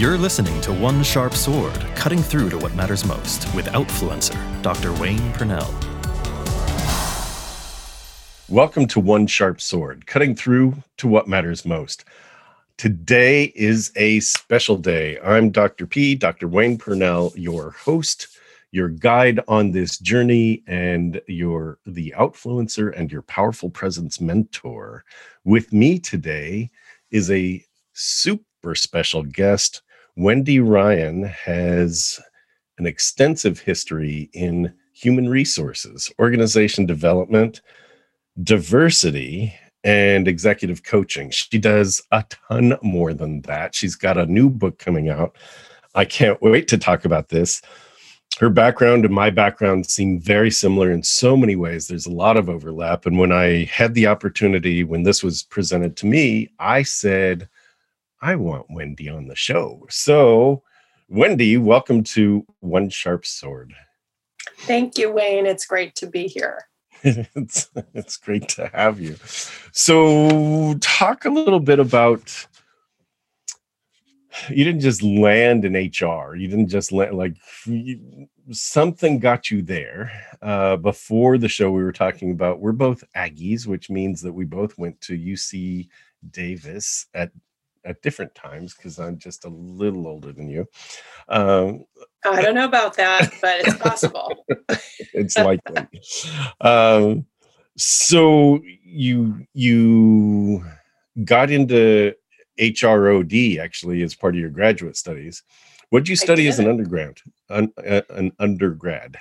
You're listening to One Sharp Sword, cutting through to what matters most with Outfluencer, Dr. Wayne Purnell. Welcome to One Sharp Sword, cutting through to what matters most. Today is a special day. I'm Dr. P, Dr. Wayne Purnell, your host, your guide on this journey, and your the outfluencer and your powerful presence mentor. With me today is a super special guest. Wendy Ryan has an extensive history in human resources, organization development, diversity, and executive coaching. She does a ton more than that. She's got a new book coming out. I can't wait to talk about this. Her background and my background seem very similar in so many ways. There's a lot of overlap. And when I had the opportunity, when this was presented to me, I said, I want Wendy on the show. So, Wendy, welcome to One Sharp Sword. Thank you, Wayne. It's great to be here. it's it's great to have you. So, talk a little bit about you didn't just land in HR. You didn't just land like you, something got you there. Uh, before the show, we were talking about we're both Aggies, which means that we both went to UC Davis at at different times because I'm just a little older than you. Um, I don't know about that, but it's possible. it's likely. Um, so you you got into HROD actually as part of your graduate studies. What did you study as an undergrad? An, an undergrad.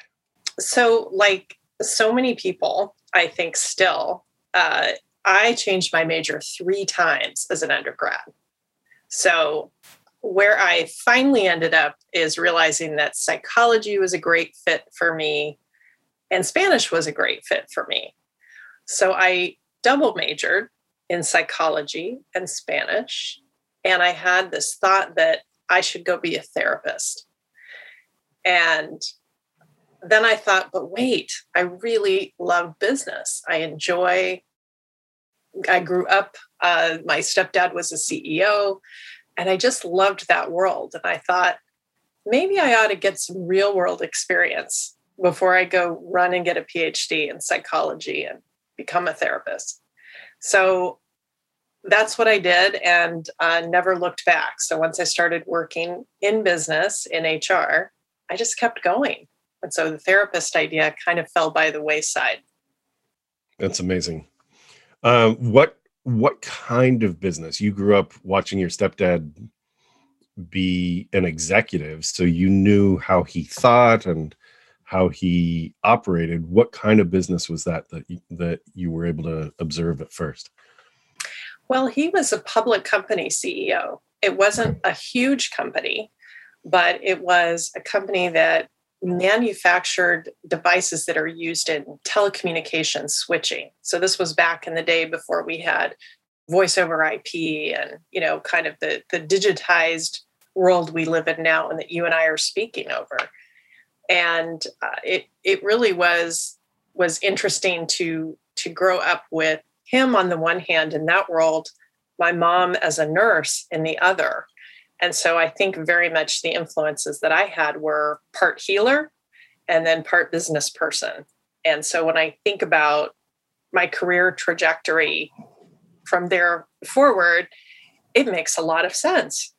So, like so many people, I think still, uh, I changed my major three times as an undergrad. So, where I finally ended up is realizing that psychology was a great fit for me and Spanish was a great fit for me. So, I double majored in psychology and Spanish. And I had this thought that I should go be a therapist. And then I thought, but wait, I really love business. I enjoy, I grew up, uh, my stepdad was a CEO, and I just loved that world. And I thought, maybe I ought to get some real world experience before I go run and get a PhD in psychology and become a therapist. So that's what I did and uh, never looked back. So once I started working in business in HR, I just kept going. And so the therapist idea kind of fell by the wayside. That's amazing. Um, what what kind of business? You grew up watching your stepdad be an executive, so you knew how he thought and how he operated. What kind of business was that that you, that you were able to observe at first? Well, he was a public company CEO. It wasn't a huge company, but it was a company that manufactured devices that are used in telecommunications switching. So this was back in the day before we had voice over IP and, you know, kind of the, the digitized world we live in now and that you and I are speaking over. And uh, it it really was was interesting to to grow up with him on the one hand in that world, my mom as a nurse in the other. And so I think very much the influences that I had were part healer and then part business person. And so when I think about my career trajectory from there forward, it makes a lot of sense.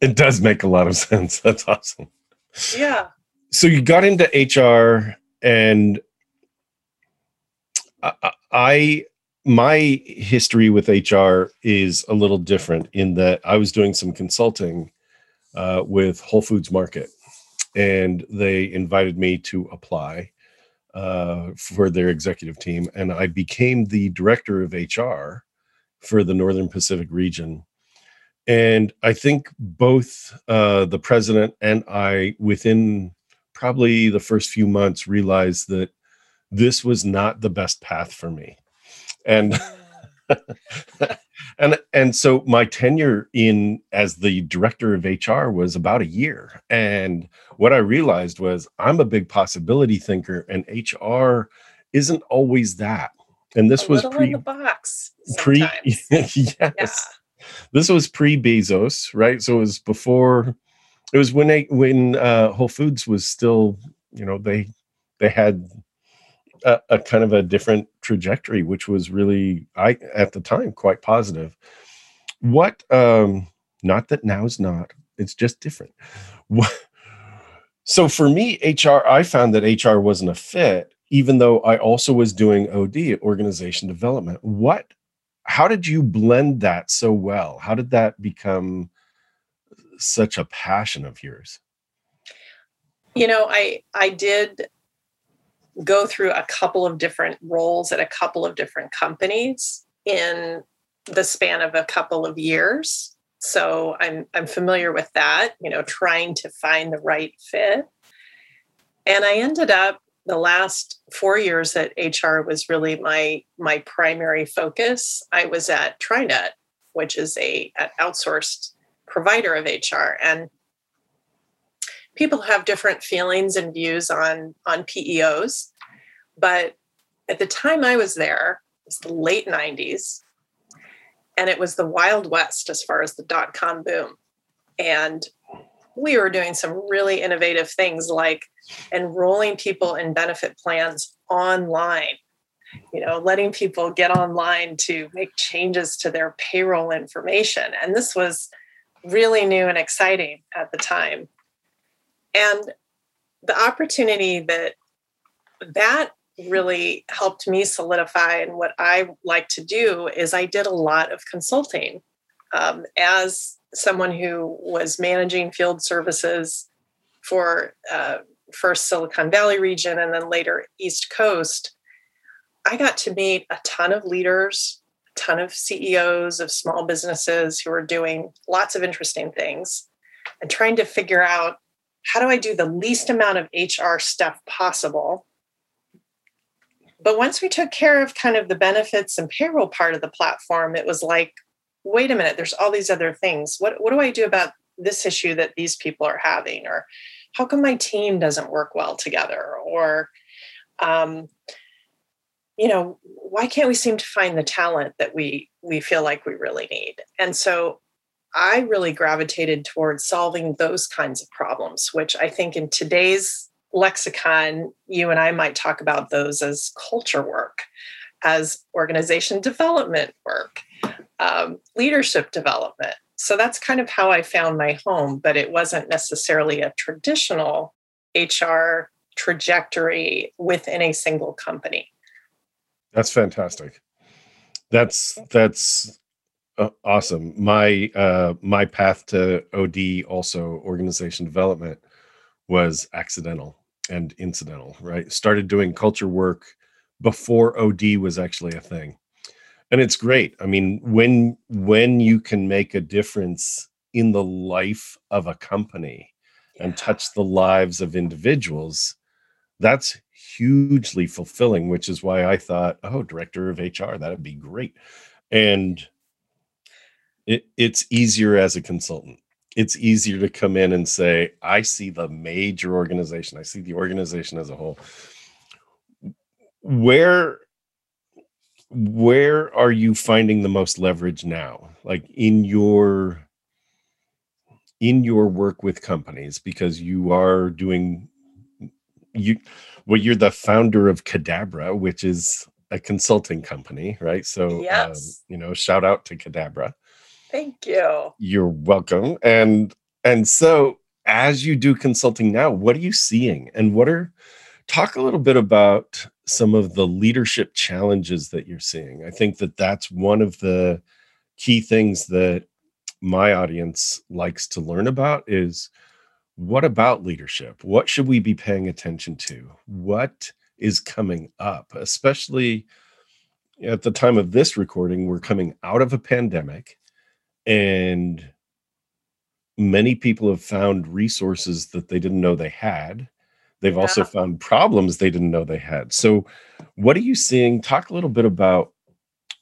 It does make a lot of sense. That's awesome. Yeah. So you got into HR and I my history with HR is a little different in that I was doing some consulting uh, with Whole Foods Market, and they invited me to apply uh, for their executive team, and I became the director of HR for the Northern Pacific region. And I think both uh, the president and I, within probably the first few months, realized that this was not the best path for me and and and so my tenure in as the director of HR was about a year and what I realized was I'm a big possibility thinker and HR isn't always that and this a was pre the box pre yes yeah. this was pre Bezos, right? So it was before. It was when they, when uh, Whole Foods was still, you know, they they had a, a, kind of a different trajectory, which was really, I at the time, quite positive. What? um Not that now is not. It's just different. What? So for me, HR, I found that HR wasn't a fit, even though I also was doing OD, organization development. What? How did you blend that so well? How did that become such a passion of yours? You know, I I did go through a couple of different roles at a couple of different companies in the span of a couple of years. So I'm I'm familiar with that, you know, trying to find the right fit. And I ended up the last 4 years that HR was really my my primary focus. I was at TriNet, which is a an outsourced provider of HR and people have different feelings and views on on PEOs, but at the time I was there, it was the late 90s, and it was the Wild West as far as the dot com boom. And we were doing some really innovative things like enrolling people in benefit plans online you know letting people get online to make changes to their payroll information and this was really new and exciting at the time and the opportunity that that really helped me solidify and what i like to do is i did a lot of consulting um, as someone who was managing field services for uh, first silicon valley region and then later east coast. I got to meet a ton of leaders a ton of ceos of small businesses who are doing lots of interesting things and trying to figure out how do I do the least amount of HR stuff possible? But once we took care of kind of the benefits and payroll part of the platform, it was like, wait a minute, there's all these other things. What, what do I do about this issue that these people are having? Or how come my team doesn't work well together? Or, um, you know, why can't we seem to find the talent that we we feel like we really need? And so I really gravitated towards solving those kinds of problems, which I think in today's lexicon, you and I might talk about those as culture work, as organization development work, um, leadership development. So that's kind of how I found my home, but it wasn't necessarily a traditional HR trajectory within a single company. That's fantastic. That's that's uh, awesome. My uh, my path to OD, also organization development, was accidental and incidental. Right, started doing culture work before OD was actually a thing, and it's great. I mean, when when you can make a difference in the life of a company yeah. and touch the lives of individuals, that's hugely fulfilling. Which is why I thought, oh, director of HR, that'd be great, and it, it's easier as a consultant. It's easier to come in and say i see the major organization i see the organization as a whole. Where where are you finding the most leverage now? Like in your in your work with companies because you are doing you well you're the founder of cadabra which is a consulting company right? So um, yes. um, you know shout out to cadabra Thank you. You're welcome. And and so as you do consulting now, what are you seeing? And what are talk a little bit about some of the leadership challenges that you're seeing. I think that that's one of the key things that my audience likes to learn about is what about leadership? What should we be paying attention to? What is coming up, especially at the time of this recording, we're coming out of a pandemic and many people have found resources that they didn't know they had. They've yeah. also found problems they didn't know they had. So what are you seeing? Talk a little bit about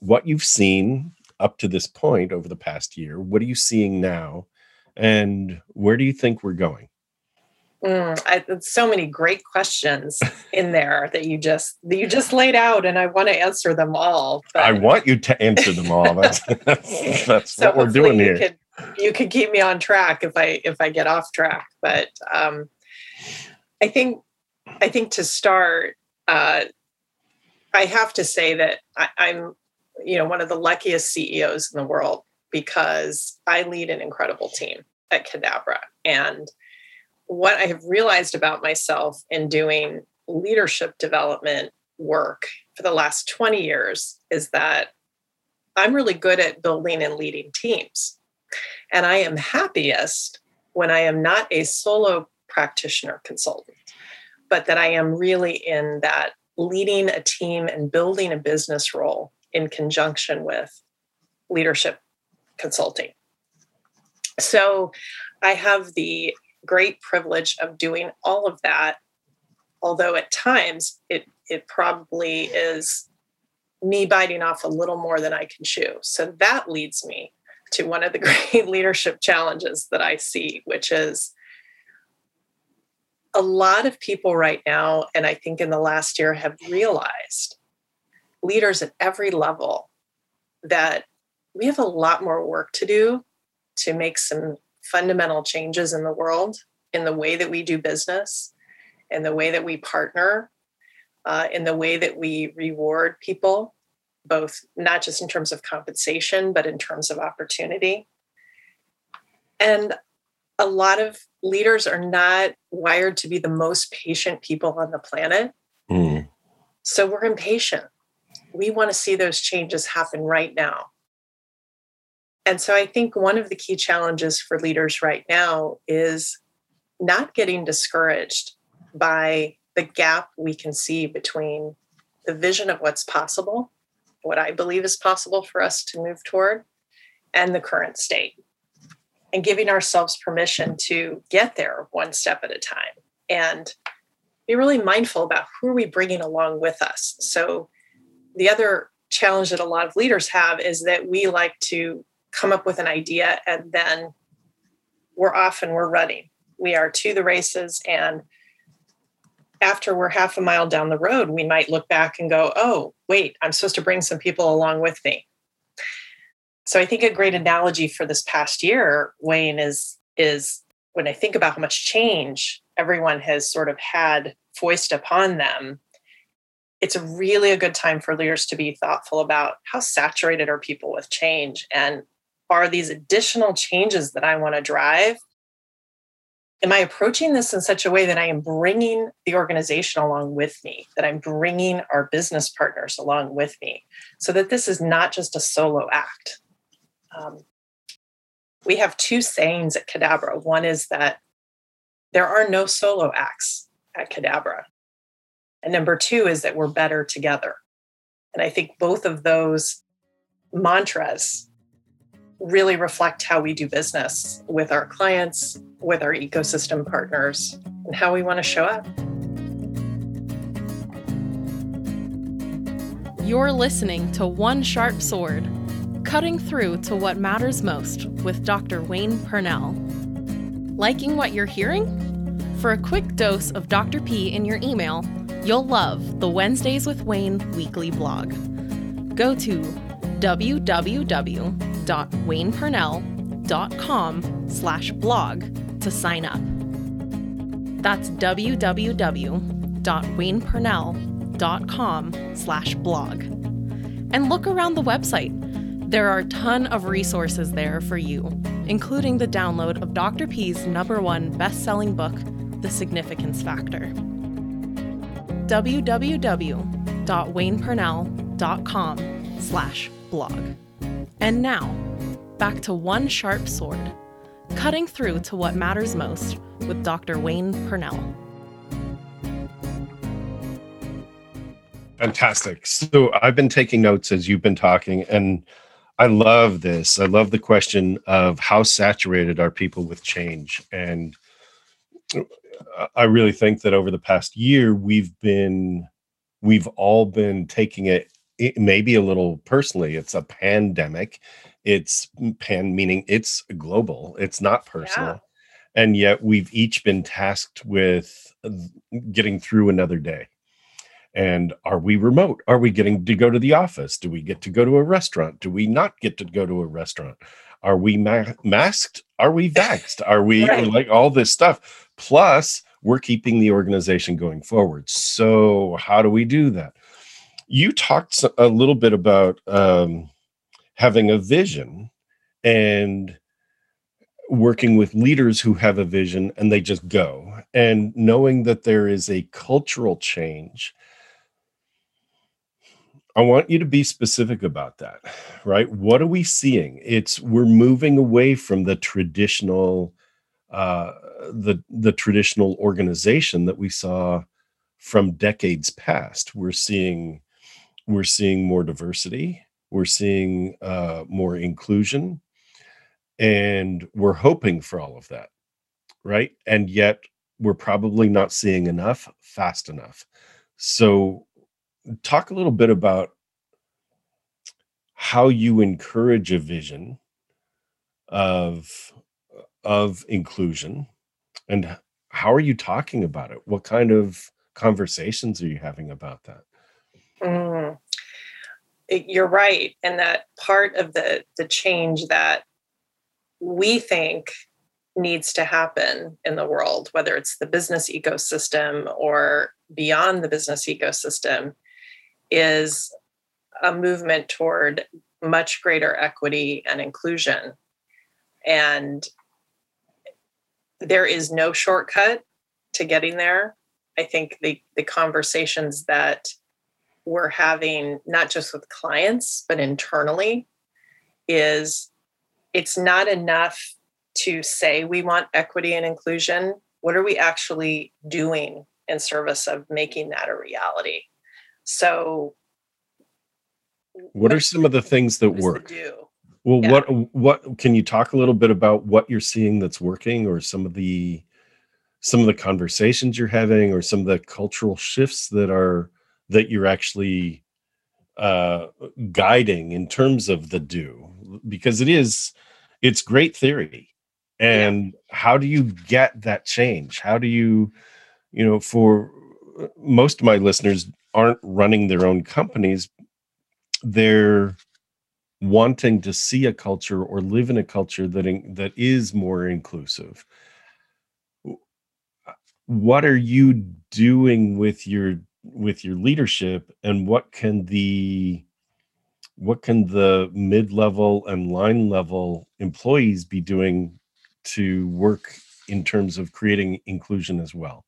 what you've seen up to this point over the past year. What are you seeing now? And where do you think we're going Mm, I, so many great questions in there that you just that you just laid out, and I want to answer them all. But... I want you to answer them all. That's that's, that's so what we're doing here. You could, you could keep me on track if I if I get off track. But um, I think I think to start, uh, I have to say that I, I'm you know one of the luckiest CEOs in the world because I lead an incredible team at Cadabra and what I have realized about myself in doing leadership development work for the last 20 years is that I'm really good at building and leading teams. And I am happiest when I am not a solo practitioner consultant, but that I am really in that leading a team and building a business role in conjunction with leadership consulting. So I have the great privilege of doing all of that. Although at times it it probably is me biting off a little more than I can chew. So that leads me to one of the great leadership challenges that I see, which is a lot of people right now, and I think in the last year, have realized leaders at every level that we have a lot more work to do to make some fundamental changes in the world, in the way that we do business, in the way that we partner, uh, in the way that we reward people, both not just in terms of compensation, but in terms of opportunity. And a lot of leaders are not wired to be the most patient people on the planet. Mm. So we're impatient. We want to see those changes happen right now. And so I think one of the key challenges for leaders right now is not getting discouraged by the gap we can see between the vision of what's possible, what I believe is possible for us to move toward, and the current state. And giving ourselves permission to get there one step at a time and be really mindful about who are we bringing along with us. So the other challenge that a lot of leaders have is that we like to come up with an idea and then we're off and we're running. We are to the races and after we're half a mile down the road, we might look back and go, oh, wait, I'm supposed to bring some people along with me. So I think a great analogy for this past year, Wayne, is is when I think about how much change everyone has sort of had foist upon them, it's really a good time for leaders to be thoughtful about how saturated are people with change and are these additional changes that I want to drive? Am I approaching this in such a way that I am bringing the organization along with me, that I'm bringing our business partners along with me, so that this is not just a solo act? Um, we have two sayings at Cadabra. One is that there are no solo acts at Cadabra. And number two is that we're better together. And I think both of those mantras really reflect how we do business with our clients, with our ecosystem partners, and how we want to show up. You're listening to One Sharp Sword, cutting through to what matters most with Dr. Wayne Purnell. Liking what you're hearing? For a quick dose of Dr. P in your email, you'll love the Wednesdays with Wayne weekly blog. Go to www.waynepurnell.com slash blog to sign up. That's www.waynepurnell.com slash blog. And look around the website. There are a ton of resources there for you, including the download of Dr. P's number one best-selling book, The Significance Factor. www.waynepurnell.com slash blog. And now, back to One Sharp Sword, cutting through to what matters most with Dr. Wayne Purnell. Fantastic. So I've been taking notes as you've been talking, and I love this. I love the question of how saturated are people with change. And I really think that over the past year, we've been, we've all been taking it it maybe a little personally it's a pandemic. It's mm, pan meaning it's global it's not personal and yet we've each been tasked with uh, getting through another day. And are we remote? Are we getting to go to the office? Do we get to go to a restaurant? Do we not get to go to a restaurant? Are we ma- masked? Are we vaxxed? Are we right. like all this stuff? Plus we're keeping the organization going forward. So how do we do that you talked a little bit about um, having a vision and working with leaders who have a vision and they just go. And knowing that there is a cultural change i want you to be specific about that right? What are we seeing? It's we're moving away from the traditional uh the the traditional organization that we saw from decades past. We're seeing we're seeing more diversity we're seeing uh more inclusion and we're hoping for all of that right? And yet we're probably not seeing enough fast enough. So talk a little bit about how you encourage a vision of of inclusion and how are you talking about it? What kind of conversations are you having about that mm. you're right and that part of the the change that we think needs to happen in the world, whether it's the business ecosystem or beyond the business ecosystem, is a movement toward much greater equity and inclusion. And there is no shortcut to getting there. I think the, the conversations that we're having, not just with clients, but internally, is it's not enough to say we want equity and inclusion. What are we actually doing in service of making that a reality? So, what are some of the things that work? Well, yeah. what what can you talk a little bit about what you're seeing that's working, or some of the some of the conversations you're having, or some of the cultural shifts that are that you're actually uh, guiding in terms of the do, because it is it's great theory. And yeah. how do you get that change? How do you you know for uh, most of my listeners aren't running their own companies they're wanting to see a culture or live in a culture that in, that is more inclusive. What are you doing with your with your leadership and what can the what can the mid-level and line level employees be doing to work in terms of creating inclusion as well?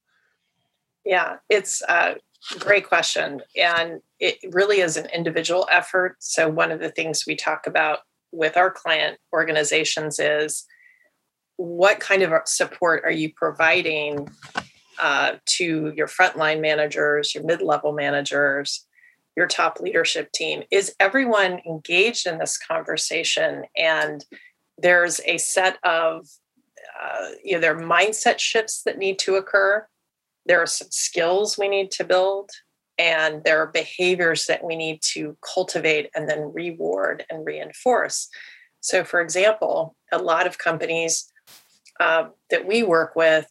Yeah it's a great question and it really is an individual effort. So one of the things we talk about with our client organizations is what kind of support are you providing uh, to your frontline managers your mid-level managers your top leadership team is everyone engaged in this conversation? And there's a set of uh, you know there are mindset shifts that need to occur. There are some skills we need to build and there are behaviors that we need to cultivate and then reward and reinforce. So for example a lot of companies uh, that we work with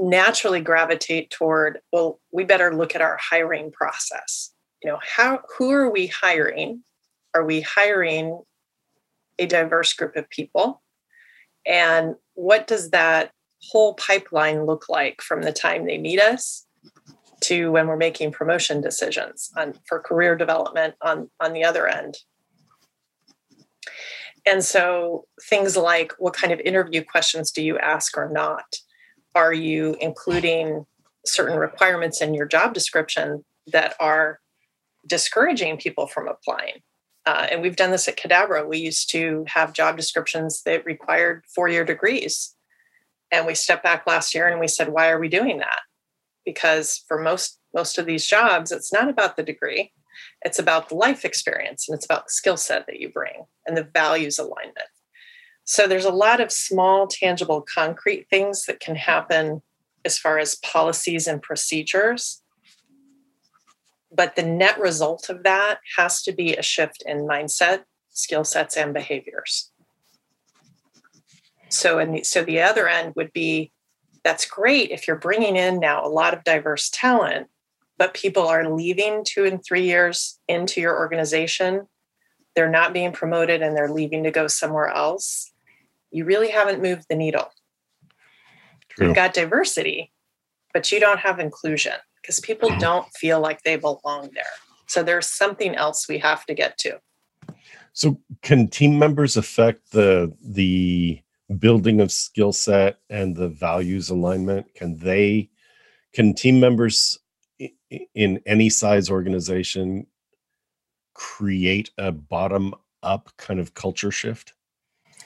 naturally gravitate toward well we better look at our hiring process. You know how who are we hiring? Are we hiring a diverse group of people? And what does that whole pipeline look like from the time they meet us to when we're making promotion decisions on for career development on on the other end? And so things like what kind of interview questions do you ask or not are you including certain requirements in your job description that are discouraging people from applying. Uh, and we've done this at Cadabra. We used to have job descriptions that required four year degrees. And we stepped back last year and we said, why are we doing that? Because for most most of these jobs, it's not about the degree, it's about the life experience and it's about the skill set that you bring and the values alignment. So there's a lot of small, tangible, concrete things that can happen as far as policies and procedures but the net result of that has to be a shift in mindset, skill sets, and behaviors. So, and so the other end would be that's great if you're bringing in now a lot of diverse talent, but people are leaving two and three years into your organization. They're not being promoted and they're leaving to go somewhere else. You really haven't moved the needle. True. You've got diversity, but you don't have inclusion because people mm-hmm. don't feel like they belong there. So there's something else we have to get to. So can team members affect the the building of skill set and the values alignment? Can they can team members in any size organization create a bottom up kind of culture shift?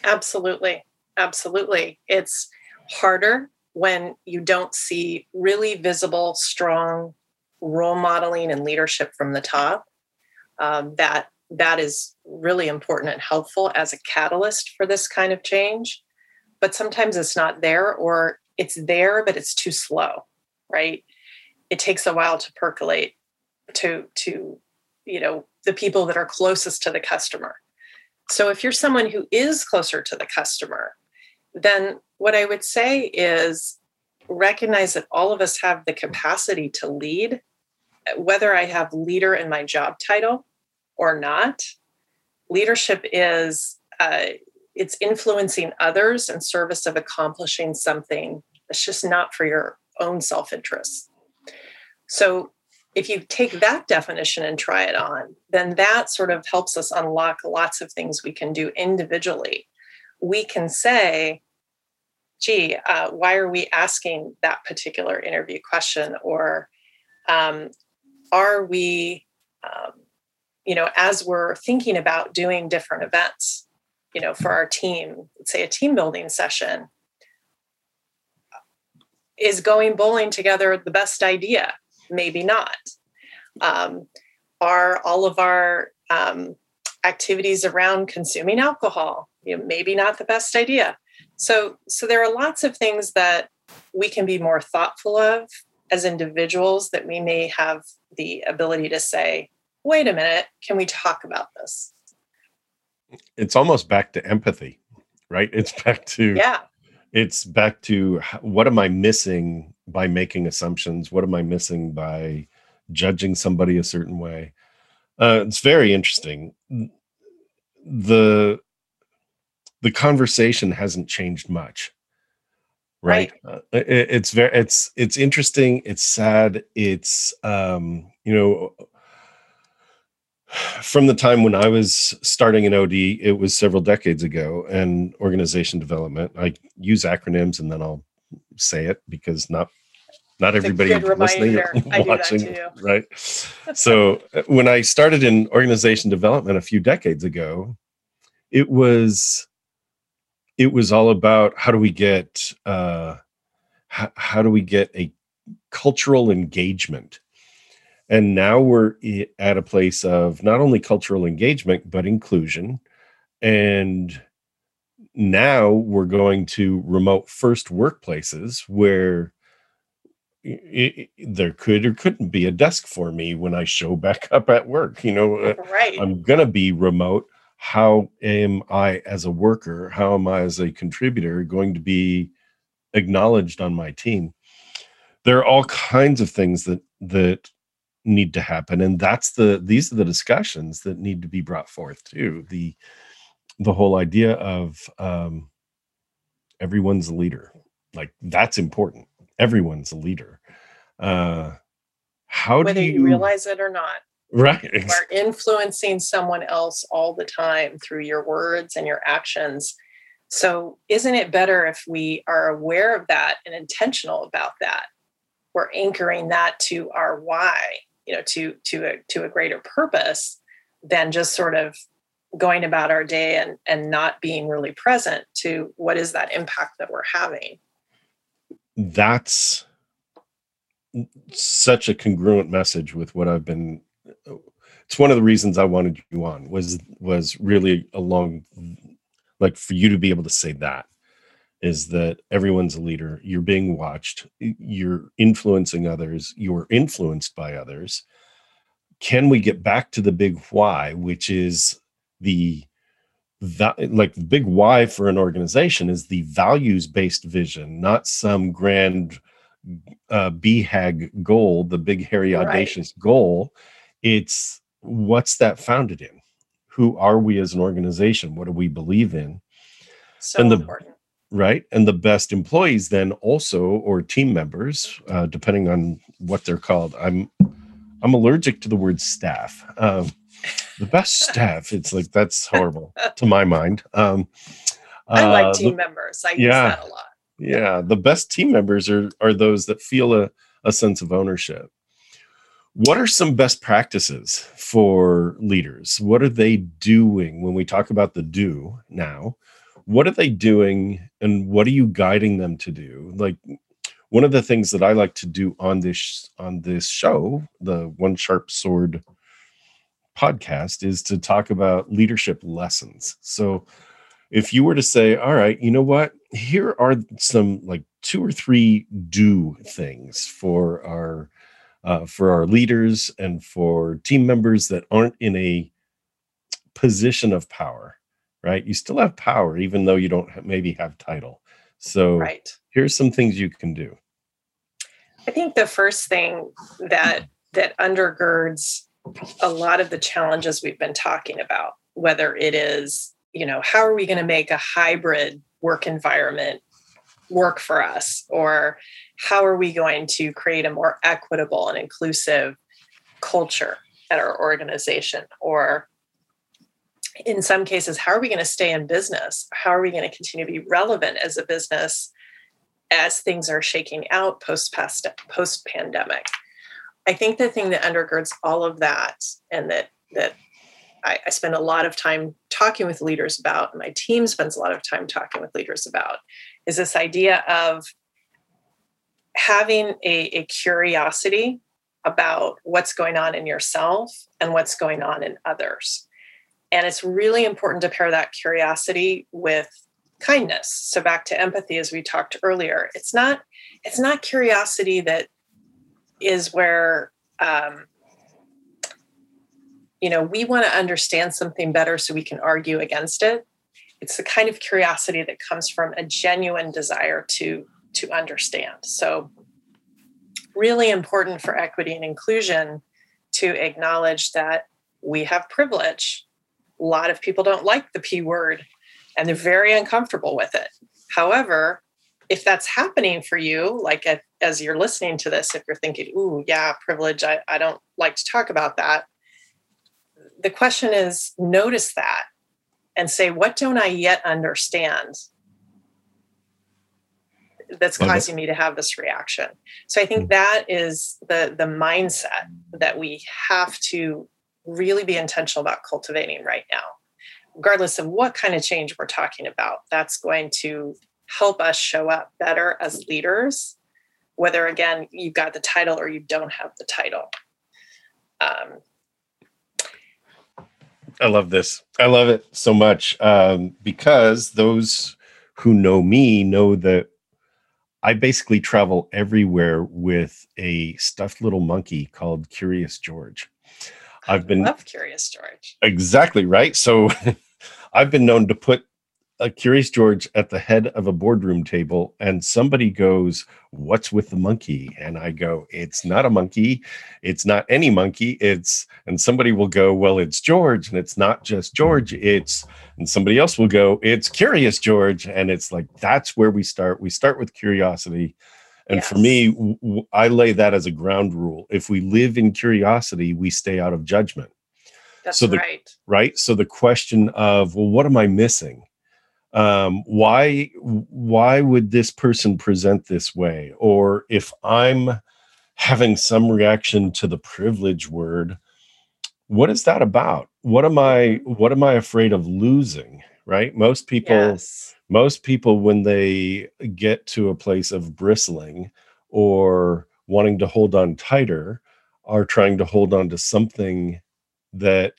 Absolutely. Absolutely. It's harder when you don't see really visible, strong role modeling and leadership from the top. Um, that that is really important and helpful as a catalyst for this kind of change. But sometimes it's not there, or it's there, but it's too slow, right? It takes a while to percolate to to you know the people that are closest to the customer. So if you're someone who is closer to the customer, then what I would say is recognize that all of us have the capacity to lead, whether I have leader in my job title or not. Leadership is uh, it's influencing others in service of accomplishing something that's just not for your own self-interest. So if you take that definition and try it on, then that sort of helps us unlock lots of things we can do individually. We can say, gee, uh, why are we asking that particular interview question? Or um, are we, um, you know, as we're thinking about doing different events, you know, for our team, let's say a team building session, is going bowling together the best idea? Maybe not. Um, are all of our um, activities around consuming alcohol you know, maybe not the best idea? So, so there are lots of things that we can be more thoughtful of as individuals that we may have the ability to say, wait a minute, can we talk about this? It's almost back to empathy, right? It's back to, yeah, it's back to what am I missing by making assumptions? What am I missing by judging somebody a certain way? Uh, it's very interesting. The the conversation hasn't changed much right, right. Uh, it, it's very it's it's interesting it's sad it's um you know from the time when i was starting in od it was several decades ago and organization development. I use acronyms and then i'll say it because not not everybody listening watching right? So uh, when i started in organization development a few decades ago it was it was all about how do we get uh, how, how do we get a cultural engagement and now we're at a place of not only cultural engagement but inclusion and now we're going to remote first workplaces where it, it, there could or couldn't be a desk for me when I show back up at work. You know, uh, right. I'm going to be remote how am I as a worker, how am I as a contributor going to be acknowledged on my team? There are all kinds of things that that need to happen and that's the these are the discussions that need to be brought forth too. The the whole idea of um everyone's a leader like that's important. Everyone's a leader. Uh how whether do you, you realize it or not right you are influencing someone else all the time through your words and your actions. So isn't it better if we are aware of that and intentional about that? We're anchoring that to our why you know to to a to a greater purpose than just sort of going about our day and and not being really present to what is that impact that we're having. That's such a congruent message with what i've been it's one of the reasons I wanted you on was was really along like for you to be able to say that is that everyone's a leader you're being watched you're influencing others you're influenced by others can we get back to the big why which is the that like the big why for an organization is the values based vision not some grand uh, BHAG goal, the big, hairy, audacious right. goal. It's what's that founded in? Who are we as an organization? What do we believe in? So and the, important. Right. And the best employees then also, or team members, uh, depending on what they're called. I'm I'm allergic to the word staff. Um, the best staff, it's like that's horrible to my mind. Um, I like uh, team the, members. I yeah, use that a lot yeah the best team members are are those that feel a, a sense of ownership what are some best practices for leaders what are they doing when we talk about the do now what are they doing and what are you guiding them to do? Like one of the things that i like to do on this on this show the one sharp sword podcast is to talk about leadership lessons. So if you were to say, all right, you know what? Here are some like two or three do things for our uh, for our leaders and for team members that aren't in a position of power, right? You still have power, even though you don't maybe have title. So right. here's some things you can do. I think the first thing that that undergirds a lot of the challenges we've been talking about, whether it is you know, how are we going to make a hybrid work environment work for us? Or how are we going to create a more equitable and inclusive culture at our organization? Or in some cases, how are we going to stay in business? How are we going to continue to be relevant as a business as things are shaking out post post pandemic? I think the thing that undergirds all of that and that that I, I spend a lot of time talking with leaders about, my team spends a lot of time talking with leaders about, is this idea of having a, a curiosity about what's going on in yourself and what's going on in others. And it's really important to pair that curiosity with kindness. So back to empathy as we talked earlier. It's not it's not curiosity that is where um, you know, we want to understand something better so we can argue against it. It's the kind of curiosity that comes from a genuine desire to to understand. So really important for equity and inclusion to acknowledge that we have privilege. A lot of people don't like the P word and they're very uncomfortable with it. However, if that's happening for you, like as you're listening to this, if you're thinking, ooh, yeah, privilege, I, I don't like to talk about that, the question is notice that and say, what don't I yet understand that's causing me to have this reaction? So I think hmm. that is the the mindset that we have to really be intentional about cultivating right now. Regardless of what kind of change we're talking about, that's going to help us show up better as leaders, whether again you've got the title or you don't have the title. Um, I love this. I love it so much um, because those who know me know that I basically travel everywhere with a stuffed little monkey called Curious George. I've been love Curious George. Exactly right. So I've been known to put a Curious George at the head of a boardroom table, and somebody goes, What's with the monkey? And I go, It's not a monkey. It's not any monkey. It's, and somebody will go, Well, it's George. And it's not just George. It's, and somebody else will go, It's Curious George. And it's like, that's where we start. We start with curiosity. And yes. for me, w- I lay that as a ground rule. If we live in curiosity, we stay out of judgment. That's so the, right. Right. So the question of, well, what am I missing? um, why why would this person present this way or if i'm having some reaction to the privilege word what is that about what am i what am i afraid of losing right most people yes. Most people when they get to a place of bristling or wanting to hold on tighter are trying to hold on to something that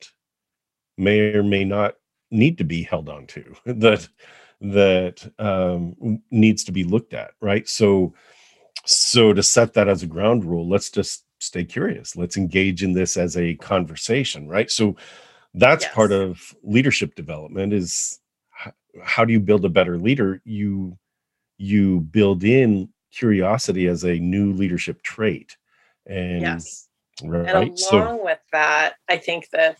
may or may not need to be held on to that that um, needs to be looked at right? So so to set that as a ground rule let's just stay curious. Let's engage in this as a conversation right? So that's Yes. part of leadership development is how do you build a better leader you you build in curiosity as a new leadership trait and yes. right and so along with that i think that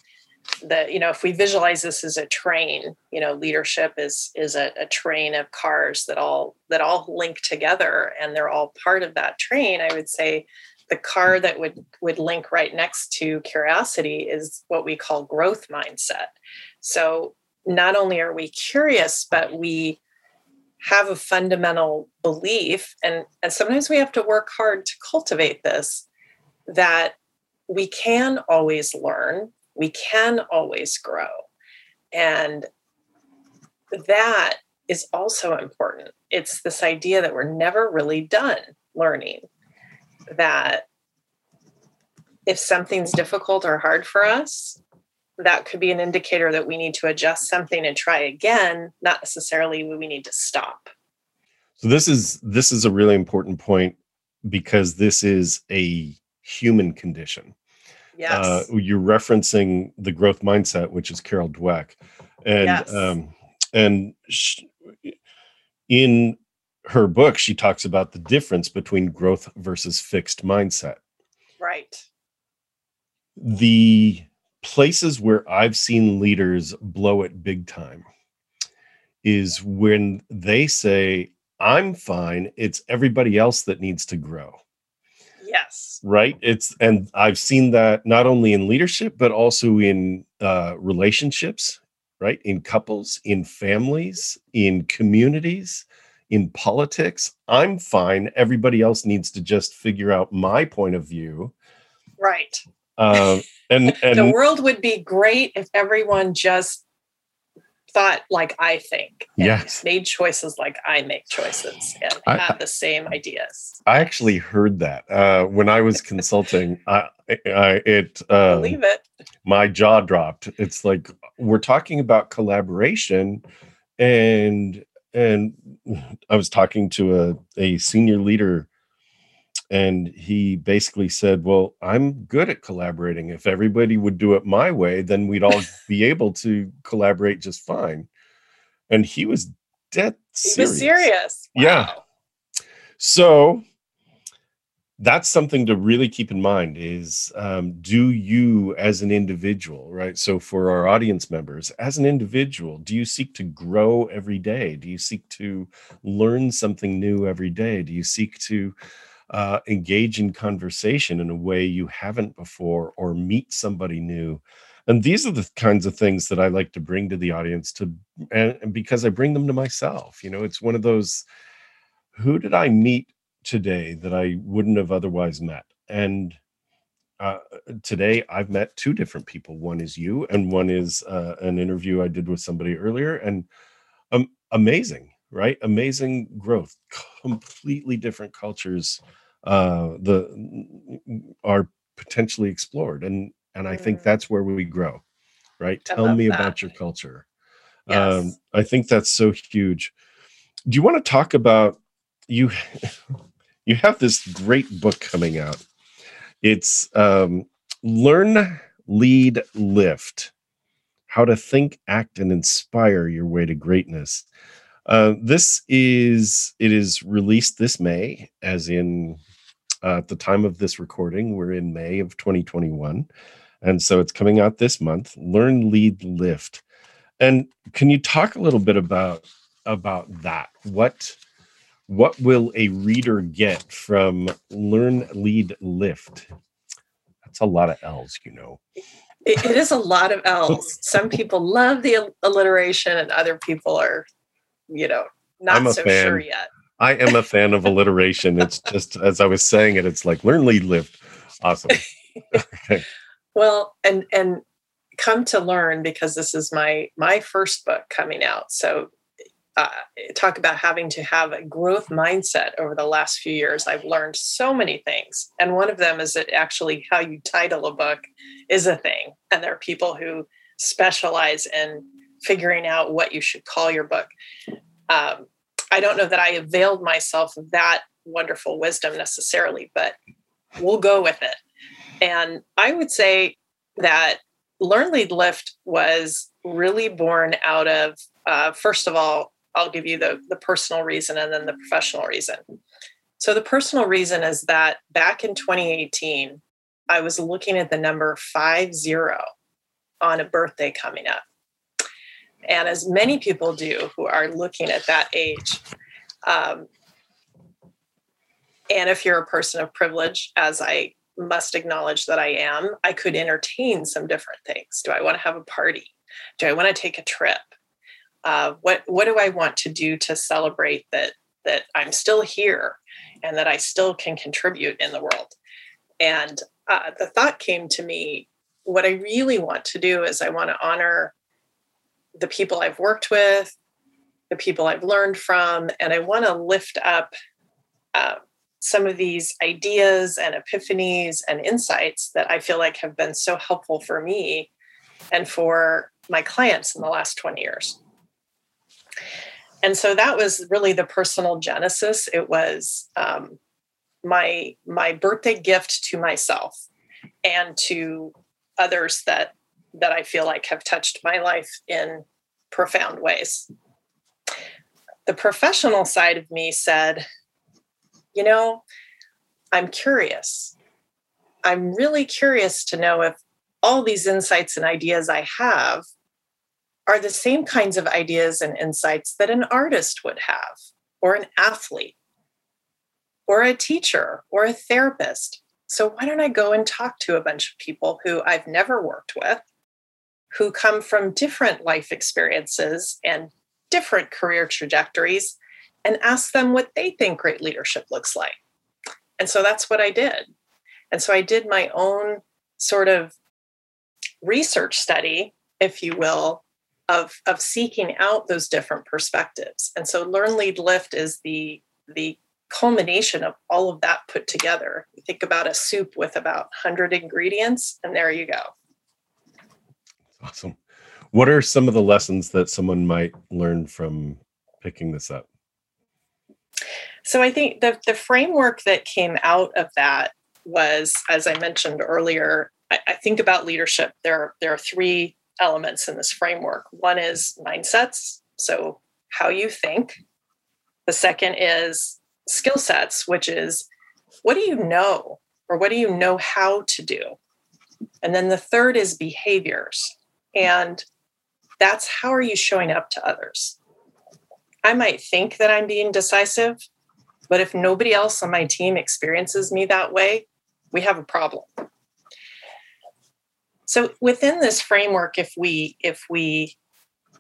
the you know if we visualize this as a train you know leadership is is a, a train of cars that all that all link together and they're all part of that train i would say the car that would would link right next to curiosity is what we call growth mindset so not only are we curious but we have a fundamental belief and and sometimes we have to work hard to cultivate this that we can always learn, we can always grow. And that is also important. It's this idea that we're never really done learning, that if something's difficult or hard for us, that could be an indicator that we need to adjust something and try again, not necessarily we need to stop. so this is this is a really important point because this is a human condition Yes. uh, you're referencing the growth mindset, which is Carol Dweck, and Yes. um, and sh- in her book, she talks about the difference between growth versus fixed mindset. right. The places where I've seen leaders blow it big time is when they say, "I'm fine. It's everybody else that needs to grow." Yes. right it's and i've seen that not only in leadership but also in uh, relationships right in couples in families in communities in politics i'm fine everybody else needs to just figure out my point of view Right. Um, and the world would be great if everyone just thought like I think. and Yes. Made choices like I make choices and I- had the same ideas. i actually heard that uh, when i was consulting I, I it um, Believe it. my jaw dropped it's like we're talking about collaboration and and i was talking to a, a senior leader and he basically said well i'm good at collaborating if everybody would do it my way then we'd all be able to collaborate just fine and he was dead serious. Was serious. Yeah. So that's something to really keep in mind is um, do you as an individual, right? So for our audience members, as an individual, do you seek to grow every day? Do you seek to learn something new every day? Do you seek to uh, engage in conversation in a way you haven't before or meet somebody new? And these are the kinds of things that I like to bring to the audience to, and, and because I bring them to myself. You know, it's one of those who did I meet today that I wouldn't have otherwise met? And uh, today I've met two different people. One is you, and one is uh, an interview I did with somebody earlier. And um, amazing, right? Amazing growth. Completely different cultures uh, the are potentially explored, and and I think Mm. that's where we grow, right? I Tell me that. about your culture. Yes. Um, I think that's so huge. Do you want to talk about you? You have this great book coming out. It's um, Learn, Lead, Lift: How to Think, Act, and Inspire Your Way to Greatness. Uh, this is it is released this May, as in uh, at the time of this recording, we're in May of 2021, and so it's coming out this month. Learn, Lead, Lift. And can you talk a little bit about about that? What what will a reader get from learn, lead, lift? That's a lot of L's, you know. It, it is a lot of L's. Some people love the alliteration, and other people are, you know, not so fan. sure yet. I am a fan of alliteration. It's just as I was saying it, it's like learn, lead, lift. Awesome. Okay. Well, and and come to learn because this is my my first book coming out. So uh, talk about having to have a growth mindset over the last few years. I've learned so many things, and one of them is that actually how you title a book is a thing, and there are people who specialize in figuring out what you should call your book. Um, I don't know that I availed myself of that wonderful wisdom necessarily, but we'll go with it. And I would say that Learn Lead Lift was really born out of, uh, first of all, I'll give you the, the personal reason and then the professional reason. So, the personal reason is that back in 2018, I was looking at the number five zero on a birthday coming up. And as many people do who are looking at that age, um, and if you're a person of privilege, as I must acknowledge that I am, I could entertain some different things. Do I want to have a party? Do I want to take a trip? Uh, what what do I want to do to celebrate that that I'm still here and that I still can contribute in the world? And uh, the thought came to me: what I really want to do is I want to honor the people I've worked with, the people I've learned from, and I want to lift up uh, some of these ideas and epiphanies and insights that I feel like have been so helpful for me and for my clients in the last 20 years. And so that was really the personal genesis. It was um, my my birthday gift to myself and to others that that I feel like have touched my life in profound ways. The professional side of me said, you know, I'm curious. I'm really curious to know if all these insights and ideas I have are the same kinds of ideas and insights that an artist would have, or an athlete, or a teacher, or a therapist. So, why don't I go and talk to a bunch of people who I've never worked with, who come from different life experiences and different career trajectories, and ask them what they think great leadership looks like. And so that's what I did. And so I did my own sort of research study, if you will, of, of seeking out those different perspectives. And so Learn Lead Lift is the the culmination of all of that put together. You think about a soup with about 100 ingredients, and there you go. Awesome. What are some of the lessons that someone might learn from picking this up? So I think the, the framework that came out of that was, as I mentioned earlier, I, I think about leadership. There, there are three elements in this framework. One is mindsets, so how you think. The second is skill sets, which is what do you know or what do you know how to do? And then the third is behaviors. And that's how are you showing up to others? I might think that I'm being decisive, but if nobody else on my team experiences me that way, we have a problem. So within this framework, if we if we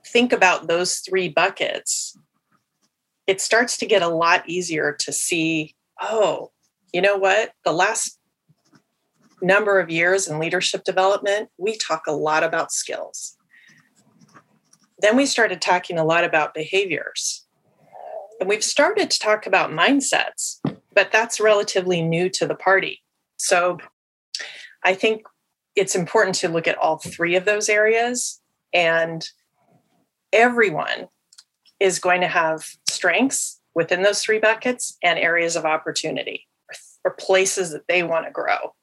think about those three buckets, it starts to get a lot easier to see, oh, you know what? The last number of years in leadership development, we talk a lot about skills. Then we started talking a lot about behaviors. And we've started to talk about mindsets, but that's relatively new to the party. So I think it's important to look at all three of those areas. And everyone is going to have strengths within those three buckets and areas of opportunity or places that they want to grow.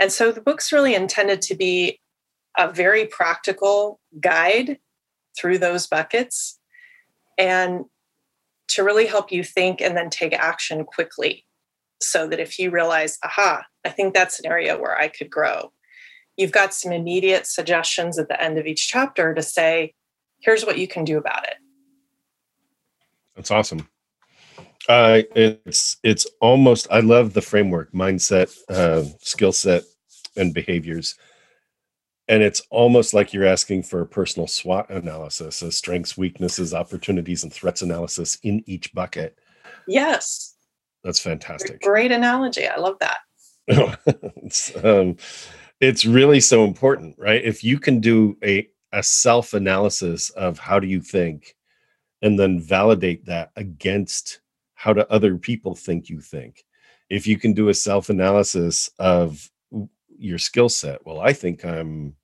And so the book's really intended to be a very practical guide through those buckets and to really help you think and then take action quickly so that if you realize, aha, I think that's an area where I could grow, you've got some immediate suggestions at the end of each chapter to say, here's what you can do about it. That's awesome. Uh, it's it's almost I love the framework, mindset, uh, skill set, and behaviors and it's almost like you're asking for a personal SWOT analysis, a strengths, weaknesses, opportunities, and threats analysis in each bucket. Yes. That's fantastic. Great analogy. I love that. it's, um, it's really so important, right? If you can do a, a self analysis of how do you think and then validate that against how do other people think you think. If you can do a self analysis of your skill set. Well, I think I'm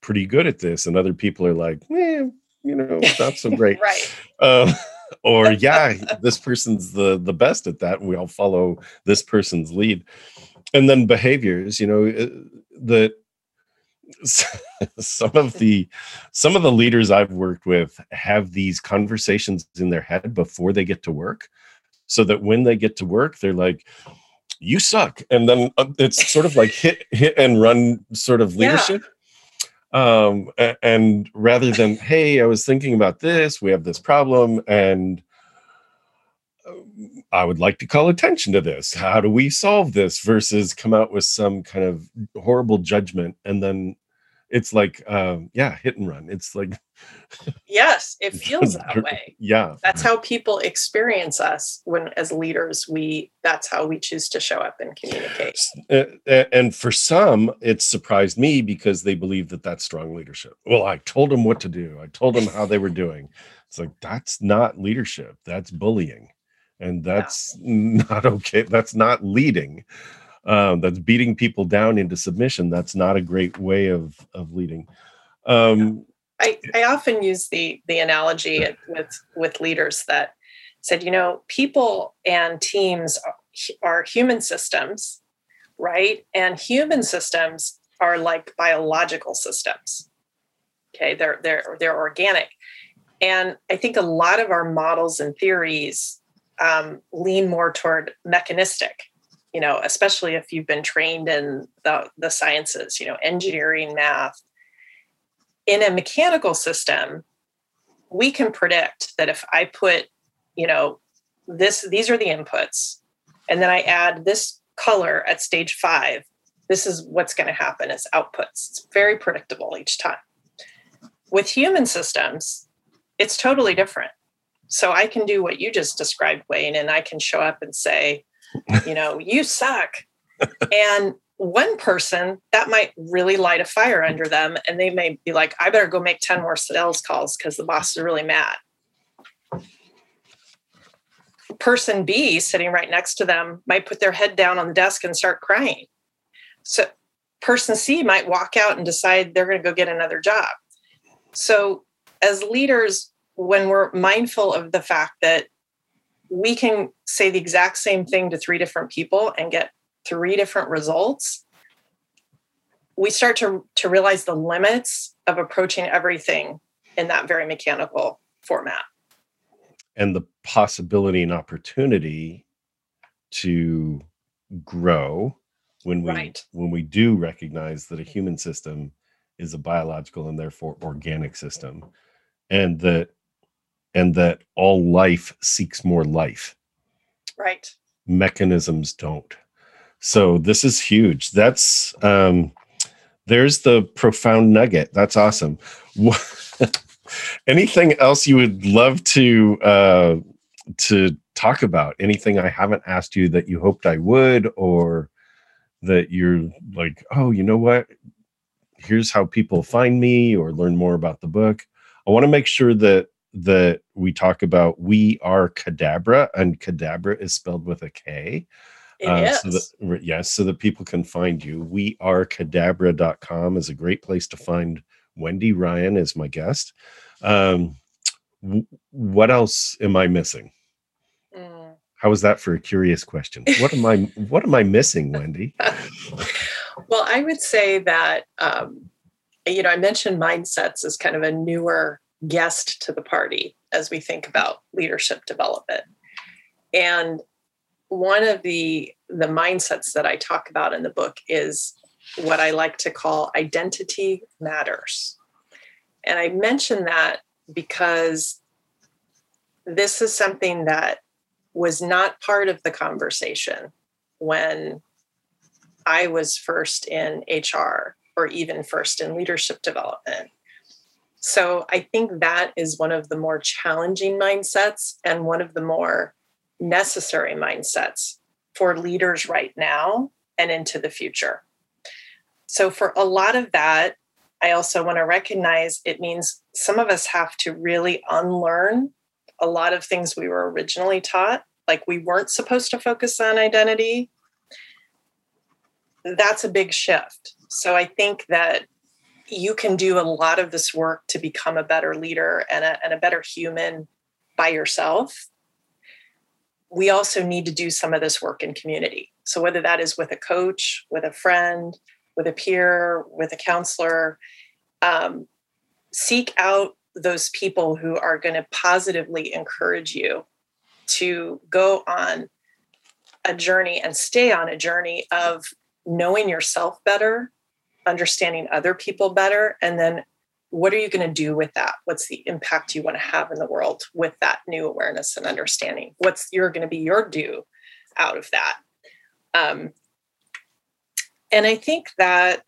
pretty good at this, and other people are like, eh, you know, not so great. right. Um, or yeah, this person's the the best at that, and we all follow this person's lead. And then behaviors, you know, uh, that some of the some of the leaders I've worked with have these conversations in their head before they get to work, so that when they get to work, they're like, "You suck," and then uh, it's sort of like hit hit and run sort of leadership. Yeah um and rather than hey i was thinking about this we have this problem and I would like to call attention to this. How do we solve this? Versus come out with some kind of horrible judgment and then it's like, um, yeah, hit and run. It's like, yes, it feels that way. Yeah, that's how people experience us when, as leaders, we that's how we choose to show up and communicate. And for some, it surprised me because they believe that that's strong leadership. Well, I told them what to do. I told them how they were doing. It's like that's not leadership. That's bullying and that's yeah. not okay that's not leading um, that's beating people down into submission that's not a great way of of leading. Um, I, I often use the the analogy with with leaders that said you know people and teams are, are human systems right? And human systems are like biological systems. Okay they're they're they're organic. And i think a lot of our models and theories um, lean more toward mechanistic you know especially if you've been trained in the, the sciences you know engineering math. In a mechanical system we can predict that if i put you know this these are the inputs and then i add this color at stage five this is what's going to happen as outputs. It's very predictable each time. With human systems it's totally different. So I can do what you just described, Wayne, and I can show up and say, you know, you suck. and one person that might really light a fire under them, and they may be like, I better go make 10 more sales calls because the boss is really mad. Person B sitting right next to them might put their head down on the desk and start crying. So person C might walk out and decide they're going to go get another job. So as leaders, when we're mindful of the fact that we can say the exact same thing to three different people and get three different results we start to, to realize the limits of approaching everything in that very mechanical format and the possibility and opportunity to grow when we right. when we do recognize that a human system is a biological and therefore organic system and that and that all life seeks more life. Right. Mechanisms don't. So this is huge. That's um there's the profound nugget. That's awesome. Anything else you would love to uh to talk about? Anything I haven't asked you that you hoped I would or that you're like, "Oh, you know what? Here's how people find me or learn more about the book." I want to make sure that that we talk about we are Kadabra and Kadabra is spelled with a k. Uh, so that yes so that people can find you. We are Kadabra.com is a great place to find wendy ryan is my guest. Um, w- what else am i missing? Mm. how was that for a curious question? What am i what am i missing wendy? Well i would say that um, you know i mentioned mindsets as kind of a newer guest to the party as we think about leadership development. And one of the the mindsets that I talk about in the book is what I like to call identity matters. And I mention that because this is something that was not part of the conversation when I was first in HR or even first in leadership development. So I think that is one of the more challenging mindsets and one of the more necessary mindsets for leaders right now and into the future. So, for a lot of that, I also want to recognize it means some of us have to really unlearn a lot of things we were originally taught, like we weren't supposed to focus on identity. That's a big shift. So, I think that you can do a lot of this work to become a better leader and a, and a better human by yourself. We also need to do some of this work in community. So, whether that is with a coach, with a friend, with a peer, with a counselor. Um, seek out those people who are going to positively encourage you to go on a journey and stay on a journey of knowing yourself better, understanding other people better, and then what are you going to do with that? What's the impact you want to have in the world with that new awareness and understanding? What's you're going to be your do out of that? Um, and I think that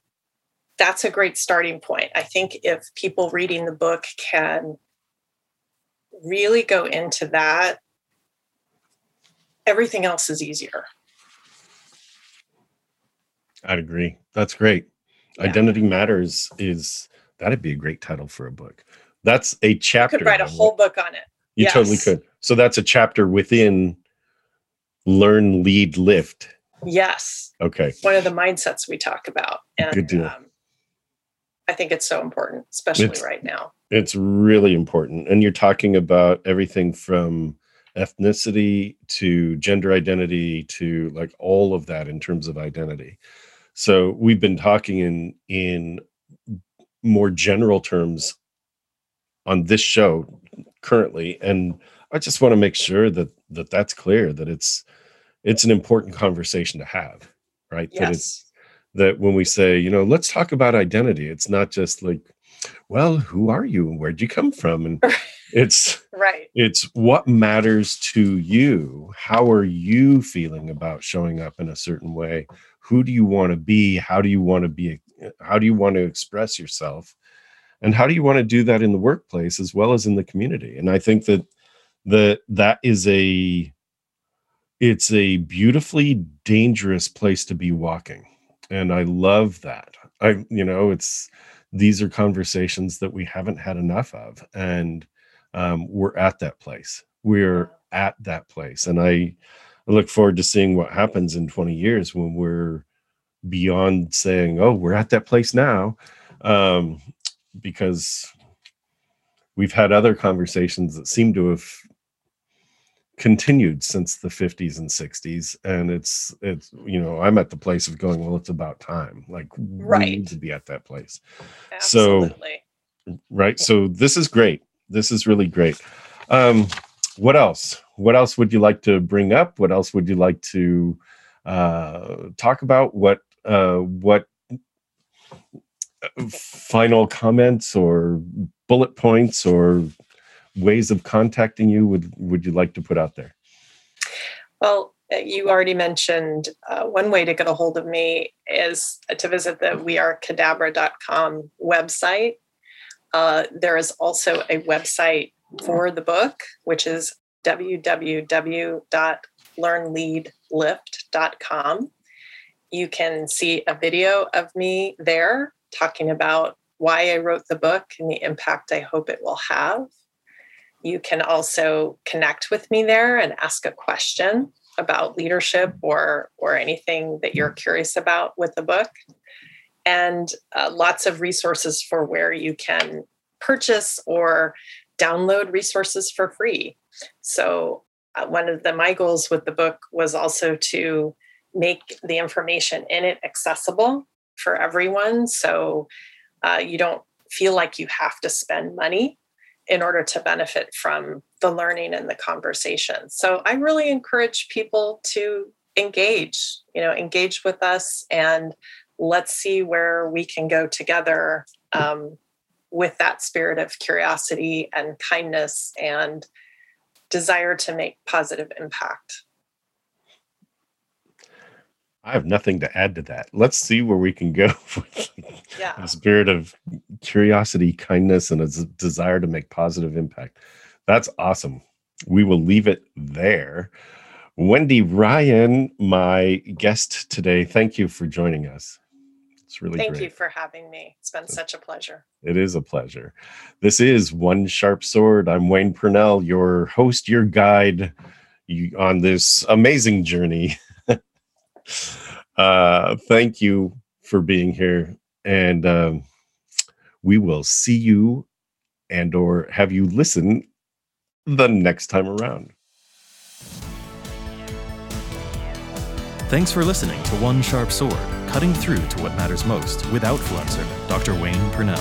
that's a great starting point. I think if people reading the book can really go into that, everything else is easier. I'd agree. That's great. Yeah. Identity Matters is that'd be a great title for a book. That's a chapter. You could write a whole book on it. You yes. totally could. So that's a chapter within Learn, Lead, Lift. Yes. Okay. One of the mindsets we talk about. And Good deal. Um, I think it's so important, especially it's, right now. It's really important. And you're talking about everything from ethnicity to gender identity to like all of that in terms of identity. So we've been talking in in more general terms on this show currently and I just want to make sure that that that's clear that it's it's an important conversation to have, right? Yes. That it's that when we say, you know, let's talk about identity, it's not just like, well, who are you and where'd you come from? And it's right. It's what matters to you. How are you feeling about showing up in a certain way? Who do you want to be? How do you want to be? How do you want to express yourself? And how do you want to do that in the workplace as well as in the community? And I think that that that is a it's a beautifully dangerous place to be walking and i love that i you know it's these are conversations that we haven't had enough of and um, we're at that place we're at that place and i I look forward to seeing what happens in 20 years when we're beyond saying oh we're at that place now um, because we've had other conversations that seem to have continued since the 50s and 60s and it's it's you know i'm at the place of going well it's about time like right. we need to be at that place Absolutely. so right so this is great this is really great um what else what else would you like to bring up what else would you like to uh talk about what uh what final comments or bullet points or ways of contacting you would would you like to put out there? Well, uh, you already mentioned uh, one way to get a hold of me is to visit the wearekadabra.com website. Uh, there is also a website for the book, which is www.learnleadlift.com. You can see a video of me there talking about why I wrote the book and the impact I hope it will have. You can also connect with me there and ask a question about leadership or or anything that you're curious about with the book and uh, lots of resources for where you can purchase or download resources for free so uh, one of the my goals with the book was also to make the information in it accessible for everyone so uh, you don't feel like you have to spend money in order to benefit from the learning and the conversation. So I really encourage people to engage, you know, engage with us and let's see where we can go together um, with that spirit of curiosity and kindness and desire to make positive impact. I have nothing to add to that. Let's see where we can go with yeah. a spirit of curiosity, kindness, and a desire to make positive impact. That's awesome. We will leave it there. Wendy Ryan, my guest today, thank you for joining us. It's really Thank great. you for having me. It's been such a pleasure. It is a pleasure. This is One Sharp Sword. I'm Wayne Purnell, your host, your guide on this amazing journey uh, thank you for being here, and um, we will see you and or have you listen the next time around. Thanks for listening to One Sharp Sword, cutting through to what matters most with Outfluencer, Dr. Wayne Purnell.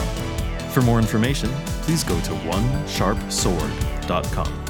For more information, please go to onesharpsword.com.